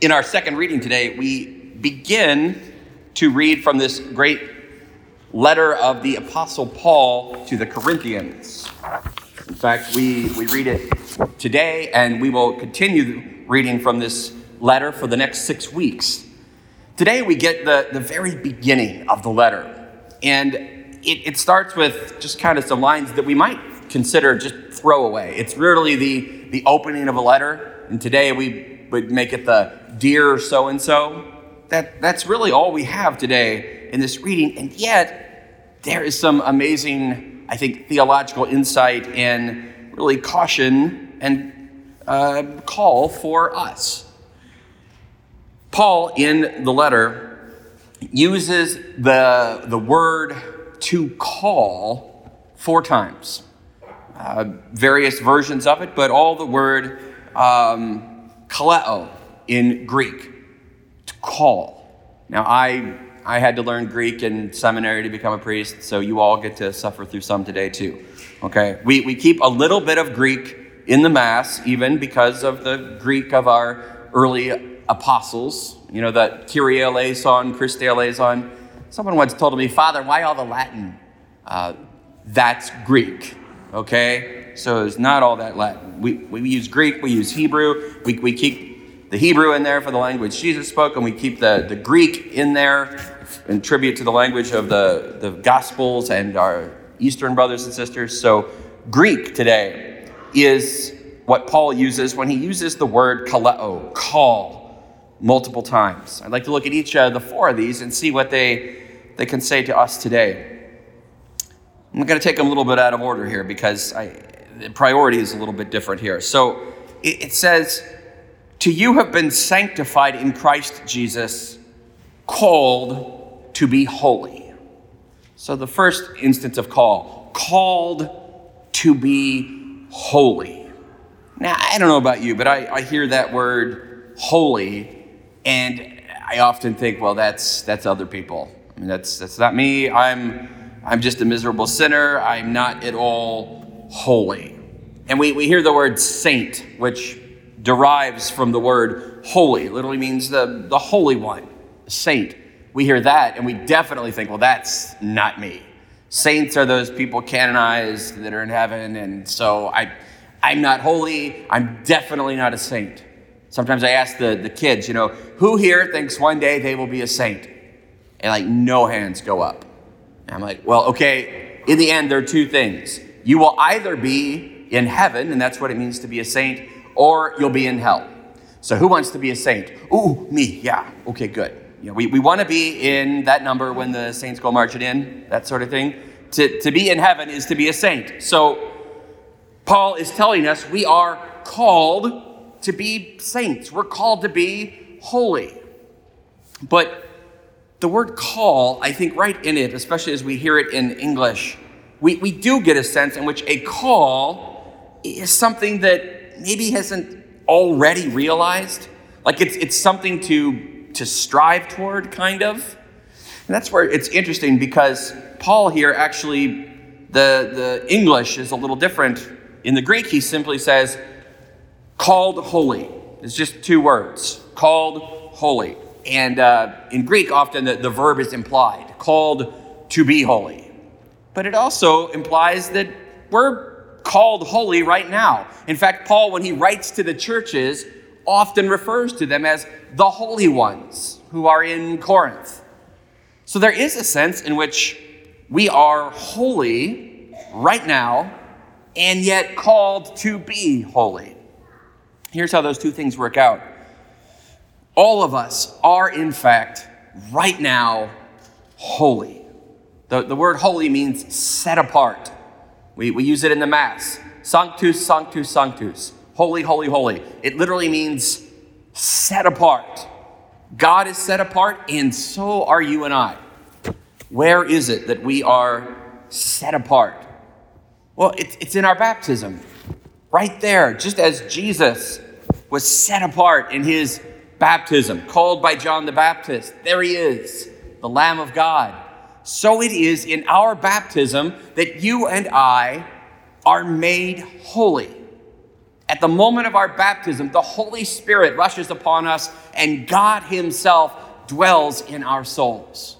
In our second reading today, we begin to read from this great letter of the Apostle Paul to the Corinthians. In fact, we, we read it today, and we will continue reading from this letter for the next six weeks. Today, we get the, the very beginning of the letter, and it, it starts with just kind of some lines that we might consider just throwaway. It's really the, the opening of a letter, and today we would make it the dear so and so. That That's really all we have today in this reading, and yet there is some amazing, I think, theological insight and really caution and uh, call for us. Paul, in the letter, uses the, the word to call four times. Uh, various versions of it, but all the word um, kaleo in Greek, to call. Now, I, I had to learn Greek in seminary to become a priest, so you all get to suffer through some today too. Okay? We, we keep a little bit of Greek in the Mass, even because of the Greek of our early apostles, you know, the Kyrie eleison, Christe eleison. Someone once told me, Father, why all the Latin? Uh, that's Greek, okay? So it's not all that Latin. We, we use Greek, we use Hebrew, we, we keep the Hebrew in there for the language Jesus spoke, and we keep the, the Greek in there in tribute to the language of the, the Gospels and our Eastern brothers and sisters. So Greek today is what Paul uses when he uses the word kaleo, call multiple times. I'd like to look at each of the four of these and see what they, they can say to us today. I'm going to take them a little bit out of order here because I, the priority is a little bit different here. So it, it says, To you have been sanctified in Christ Jesus, called to be holy. So the first instance of call, called to be holy. Now, I don't know about you, but I, I hear that word holy and I often think, well, that's, that's other people. I mean, that's, that's not me. I'm, I'm just a miserable sinner. I'm not at all holy. And we, we hear the word saint, which derives from the word holy. It literally means the, the holy one, saint. We hear that and we definitely think, well, that's not me. Saints are those people canonized that are in heaven. And so I, I'm not holy. I'm definitely not a saint. Sometimes I ask the, the kids, you know, who here thinks one day they will be a saint? And like, no hands go up. And I'm like, well, okay, in the end, there are two things. You will either be in heaven, and that's what it means to be a saint, or you'll be in hell. So who wants to be a saint? Ooh, me, yeah, okay, good. You know, we, we want to be in that number when the saints go marching in, that sort of thing. To, to be in heaven is to be a saint. So Paul is telling us we are called to be saints. We're called to be holy. But the word call, I think, right in it, especially as we hear it in English, we, we do get a sense in which a call is something that maybe hasn't already realized. Like it's, it's something to, to strive toward, kind of. And that's where it's interesting because Paul here actually, the, the English is a little different. In the Greek, he simply says, called holy. It's just two words called holy. And uh, in Greek, often the, the verb is implied called to be holy. But it also implies that we're called holy right now. In fact, Paul, when he writes to the churches, often refers to them as the holy ones who are in Corinth. So there is a sense in which we are holy right now and yet called to be holy. Here's how those two things work out. All of us are, in fact, right now, holy. The, the word holy means set apart. We, we use it in the Mass Sanctus, Sanctus, Sanctus. Holy, holy, holy. It literally means set apart. God is set apart, and so are you and I. Where is it that we are set apart? Well, it's, it's in our baptism. Right there, just as Jesus was set apart in his baptism, called by John the Baptist. There he is, the Lamb of God. So it is in our baptism that you and I are made holy. At the moment of our baptism, the Holy Spirit rushes upon us, and God Himself dwells in our souls,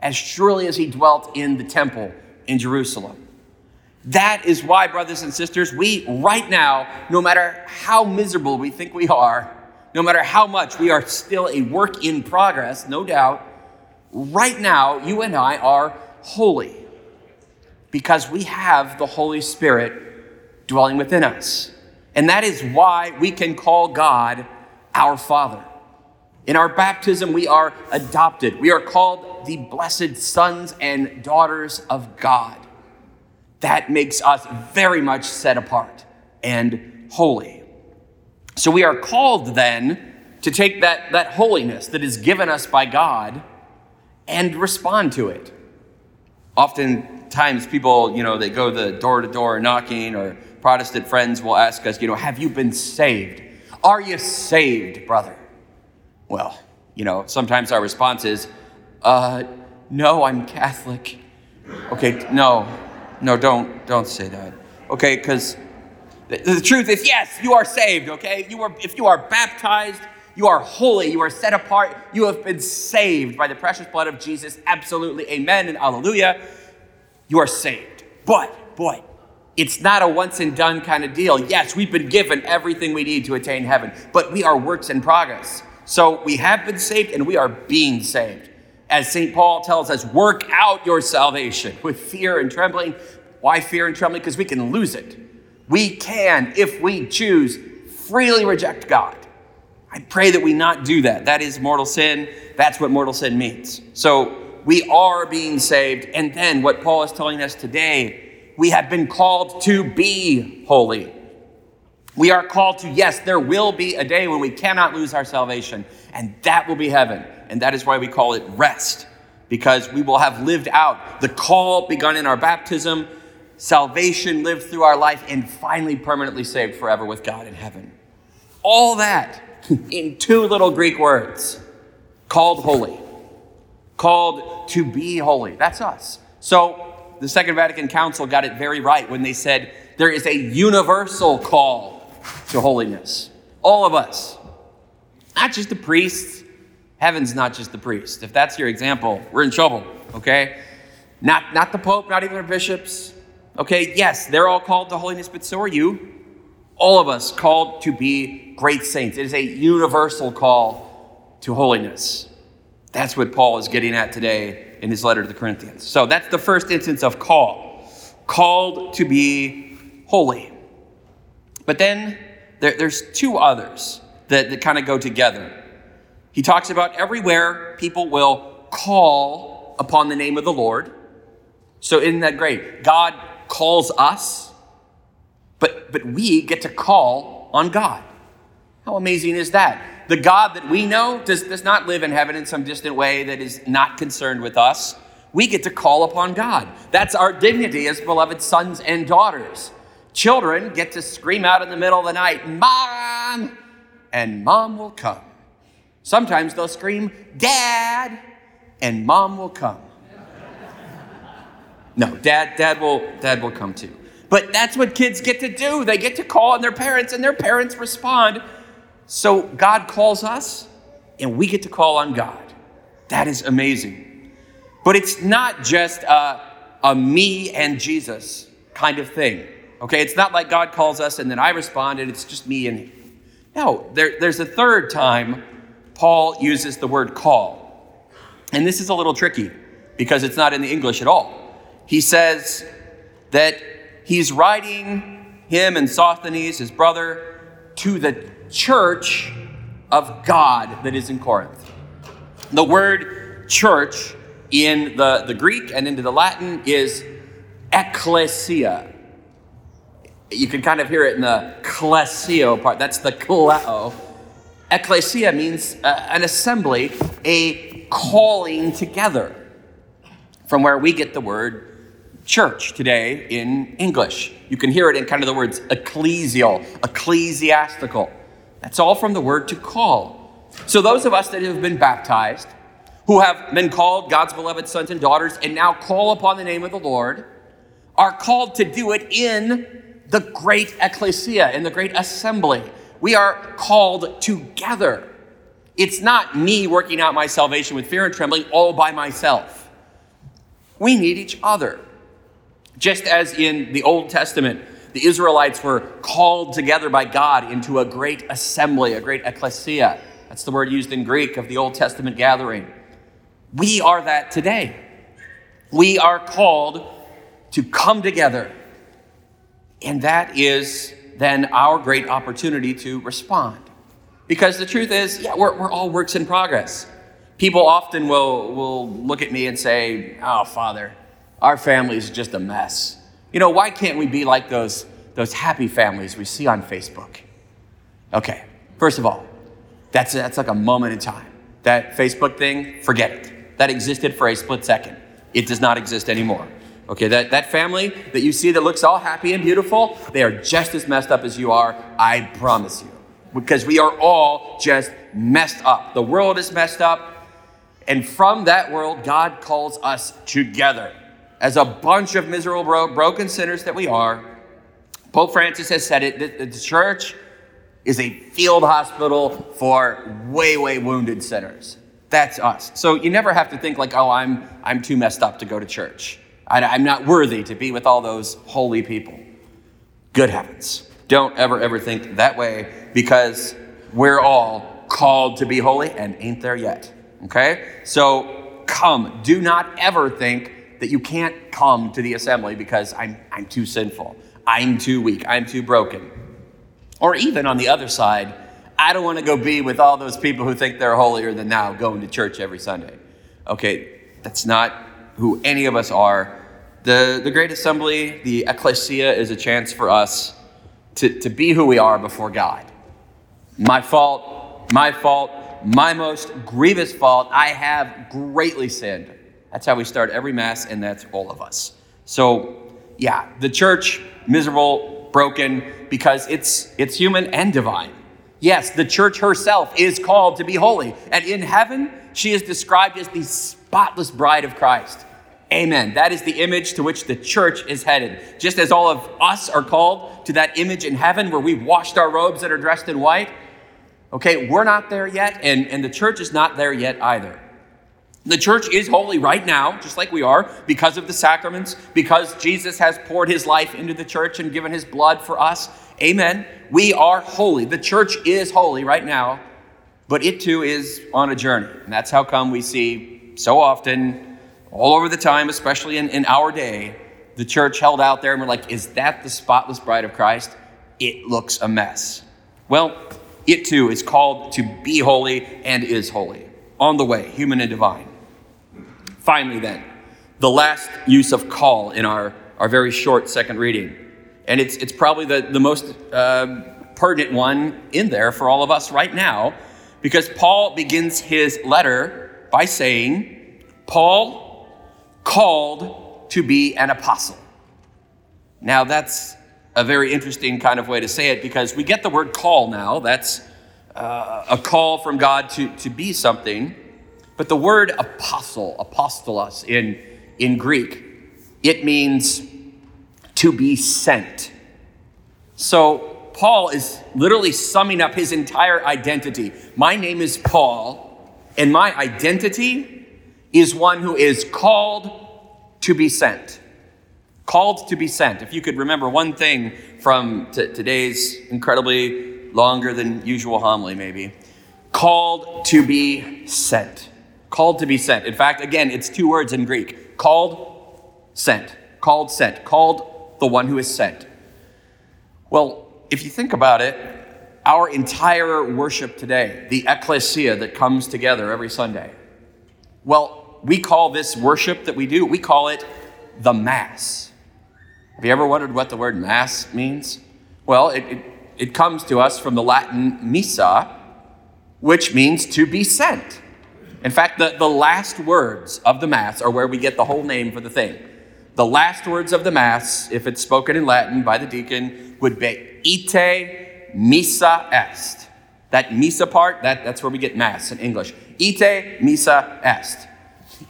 as surely as He dwelt in the temple in Jerusalem. That is why, brothers and sisters, we right now, no matter how miserable we think we are, no matter how much we are still a work in progress, no doubt, right now, you and I are holy because we have the Holy Spirit dwelling within us. And that is why we can call God our Father. In our baptism, we are adopted. We are called the blessed sons and daughters of God. That makes us very much set apart and holy. So we are called then to take that, that holiness that is given us by God and respond to it. Oftentimes, people, you know, they go the door to door knocking, or Protestant friends will ask us, you know, have you been saved? Are you saved, brother? Well, you know, sometimes our response is, uh, no, I'm Catholic. Okay, no, no, don't, don't say that. Okay, because the, the truth is, yes, you are saved, okay? You are, if you are baptized, you are holy. You are set apart. You have been saved by the precious blood of Jesus. Absolutely. Amen and hallelujah. You are saved. But, boy, it's not a once and done kind of deal. Yes, we've been given everything we need to attain heaven, but we are works in progress. So we have been saved and we are being saved. As St. Paul tells us, work out your salvation with fear and trembling. Why fear and trembling? Because we can lose it. We can, if we choose, freely reject God I pray that we not do that. That is mortal sin. That's what mortal sin means. So we are being saved. And then what Paul is telling us today, we have been called to be holy. We are called to, yes, there will be a day when we cannot lose our salvation, and that will be heaven. And that is why we call it rest, because we will have lived out the call begun in our baptism, salvation lived through our life, and finally permanently saved forever with God in heaven. All that in two little Greek words called holy, called to be holy. That's us. So the Second Vatican Council got it very right when they said there is a universal call to holiness. All of us, not just the priests. Heaven's not just the priest. If that's your example, we're in trouble, okay? Not, not the Pope, not even our bishops. Okay, yes, they're all called to holiness, but so are you all of us called to be great saints. It is a universal call to holiness. That's what Paul is getting at today in his letter to the Corinthians. So that's the first instance of call called to be holy. But then there, there's two others that, that kind of go together. He talks about everywhere people will call upon the name of the Lord. So, isn't that great? God calls us but, but we get to call on God. How amazing is that? The God that we know does, does not live in heaven in some distant way that is not concerned with us. We get to call upon God. That's our dignity as beloved sons and daughters. Children get to scream out in the middle of the night, Mom! And mom will come. Sometimes they'll scream, Dad! And mom will come. No, dad, dad will, dad will come too. But that's what kids get to do. They get to call on their parents, and their parents respond. So God calls us, and we get to call on God. That is amazing. But it's not just a, a me and Jesus kind of thing. Okay, it's not like God calls us and then I respond and it's just me and him. No, there, there's a third time Paul uses the word call. And this is a little tricky because it's not in the English at all. He says that he's writing him and Sosthenes, his brother, to the church of God that is in Corinth. The word church in the, the Greek and into the Latin is ecclesia. You can kind of hear it in the klesio part. That's the kleo. Ecclesia means uh, an assembly, a calling together, from where we get the word church today in English. You can hear it in kind of the words ecclesial, ecclesiastical. That's all from the word to call. So, those of us that have been baptized, who have been called God's beloved sons and daughters, and now call upon the name of the Lord, are called to do it in the great ecclesia in the great assembly. We are called together. It's not me working out my salvation with fear and trembling all by myself. We need each other. Just as in the Old Testament, the Israelites were called together by God into a great assembly, a great ecclesia. That's the word used in Greek of the Old Testament gathering. We are that today. We are called to come together. And that is then our great opportunity to respond. Because the truth is, yeah, we're, we're all works in progress. People often will, will look at me and say, Oh, Father, our family is just a mess. You know, why can't we be like those, those happy families we see on Facebook? Okay, first of all, that's, that's like a moment in time. That Facebook thing, forget it. That existed for a split second. It does not exist anymore. Okay, that, that family that you see that looks all happy and beautiful, they are just as messed up as you are, I promise you. Because we are all just messed up. The world is messed up. And from that world, God calls us together as a bunch of miserable, broken sinners that we are, Pope Francis has said it the church is a field hospital for way, way wounded sinners. That's us. So you never have to think like, oh, I'm, I'm too messed up to go to church. I, I'm not worthy to be with all those holy people. Good heavens. Don't ever, ever think that way because we're all called to be holy and ain't there yet. Okay? So come. Do not ever think that you can't come to the assembly because I'm, I'm too sinful, I'm too weak, I'm too broken. Or even on the other side, I don't want to go be with all those people who think they're holier than thou going to church every Sunday. Okay, that's not who any of us are. The, the Great Assembly, the ecclesia, is a chance for us to, to be who we are before God. My fault, my fault, my most grievous fault. I have greatly sinned. That's how we start every Mass, and that's all of us. So, yeah, the church, miserable, broken, because it's, it's human and divine. Yes, the church herself is called to be holy. And in heaven, she is described as the spotless bride of Christ. Amen. That is the image to which the church is headed. Just as all of us are called to that image in heaven where we've washed our robes and are dressed in white. Okay, we're not there yet, and, and the church is not there yet either. The church is holy right now, just like we are, because of the sacraments, because Jesus has poured his life into the church and given his blood for us. Amen. We are holy. The church is holy right now, but it too is on a journey. And that's how come we see so often, all over the time, especially in, in our day, the church held out there and we're like, is that the spotless bride of Christ? It looks a mess. Well, it too is called to be holy and is holy, on the way, human and divine. Finally, then, the last use of call in our, our very short second reading. And it's, it's probably the, the most uh, pertinent one in there for all of us right now, because Paul begins his letter by saying, Paul called to be an apostle. Now, that's a very interesting kind of way to say it because we get the word call now. That's uh, a call from God to, to be something. But the word apostle, apostolos in, in Greek, it means to be sent. So Paul is literally summing up his entire identity. My name is Paul, and my identity is one who is called to be sent. Called to be sent. If you could remember one thing from t- today's incredibly longer than usual homily, maybe called to be sent. Called to be sent. In fact, again, it's two words in Greek called, sent. Called, sent. Called, the one who is sent. Well, if you think about it, our entire worship today, the ecclesia that comes together every Sunday, well, we call this worship that we do, we call it the Mass. Have you ever wondered what the word Mass means? Well, it, it, it comes to us from the Latin missa, which means to be sent. In fact, the, the last words of the Mass are where we get the whole name for the thing. The last words of the Mass, if it's spoken in Latin by the deacon, would be ite missa est. That missa part, that, that's where we get Mass in English. Ite missa est.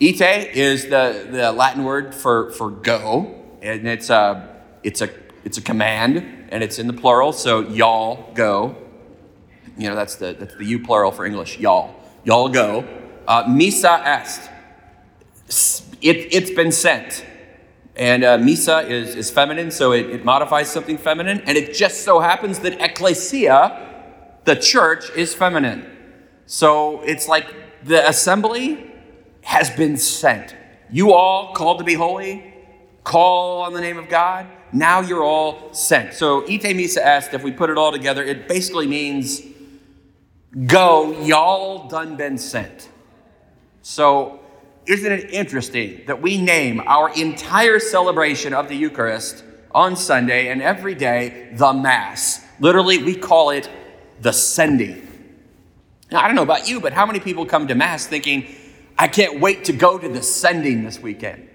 Ite is the, the Latin word for, for go, and it's a, it's a it's a command and it's in the plural, so y'all go. You know, that's the, that's the you plural for English, y'all. Y'all go. Uh, missa est. It, it's been sent. And uh, missa is, is feminine, so it, it modifies something feminine. And it just so happens that ecclesia, the church, is feminine. So it's like the assembly has been sent. You all called to be holy, call on the name of God. Now you're all sent. So ite missa est, if we put it all together, it basically means go, y'all done been sent. So isn't it interesting that we name our entire celebration of the Eucharist on Sunday and every day the Mass? Literally, we call it the sending. Now, I don't know about you, but how many people come to Mass thinking, I can't wait to go to the sending this weekend?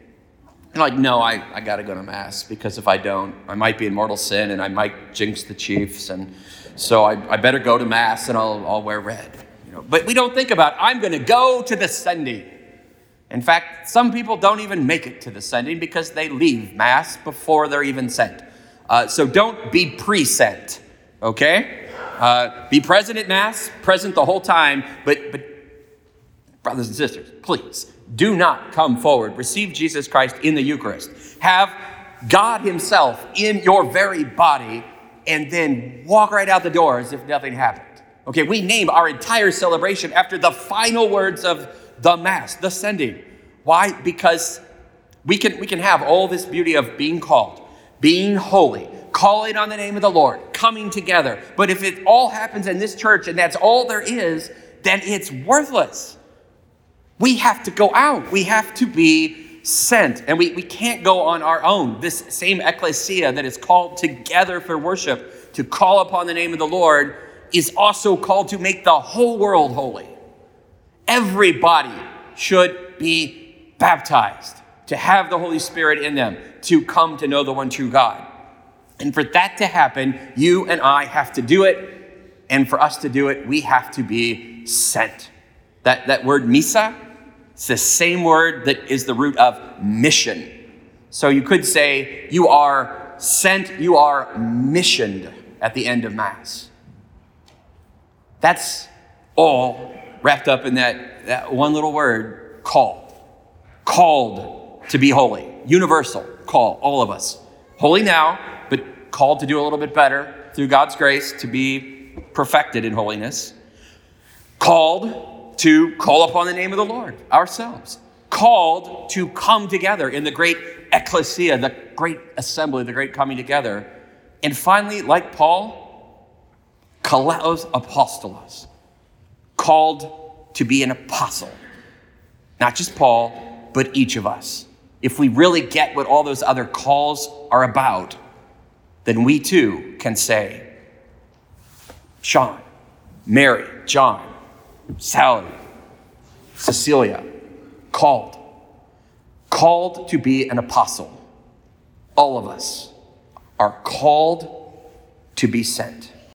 And like, no, I, I got to go to Mass because if I don't, I might be in mortal sin and I might jinx the Chiefs. And so I, I better go to Mass and I'll, I'll wear red. But we don't think about, I'm going to go to the sending. In fact, some people don't even make it to the sending because they leave Mass before they're even sent. Uh, so don't be pre sent, okay? Uh, be present at Mass, present the whole time, but, but, brothers and sisters, please do not come forward. Receive Jesus Christ in the Eucharist. Have God Himself in your very body, and then walk right out the door as if nothing happened. Okay, we name our entire celebration after the final words of the Mass, the sending. Why? Because we can, we can have all this beauty of being called, being holy, calling on the name of the Lord, coming together. But if it all happens in this church and that's all there is, then it's worthless. We have to go out. We have to be sent. And we, we can't go on our own. This same ecclesia that is called together for worship, to call upon the name of the Lord, is also called to make the whole world holy. Everybody should be baptized, to have the Holy Spirit in them, to come to know the one true God. And for that to happen, you and I have to do it. And for us to do it, we have to be sent. That, that word missa, it's the same word that is the root of mission. So you could say you are sent, you are missioned at the end of Mass. That's all wrapped up in that, that one little word called. Called to be holy. Universal call, all of us. Holy now, but called to do a little bit better through God's grace to be perfected in holiness, called to call upon the name of the Lord ourselves, called to come together in the great ecclesia, the great assembly, the great coming together. And finally, like Paul, kaleos apostolos, called to be an apostle. Not just Paul, but each of us. If we really get what all those other calls are about, then we too can say, Sean, Mary, John, Sally, Cecilia, called, called to be an apostle. All of us are called to be sent.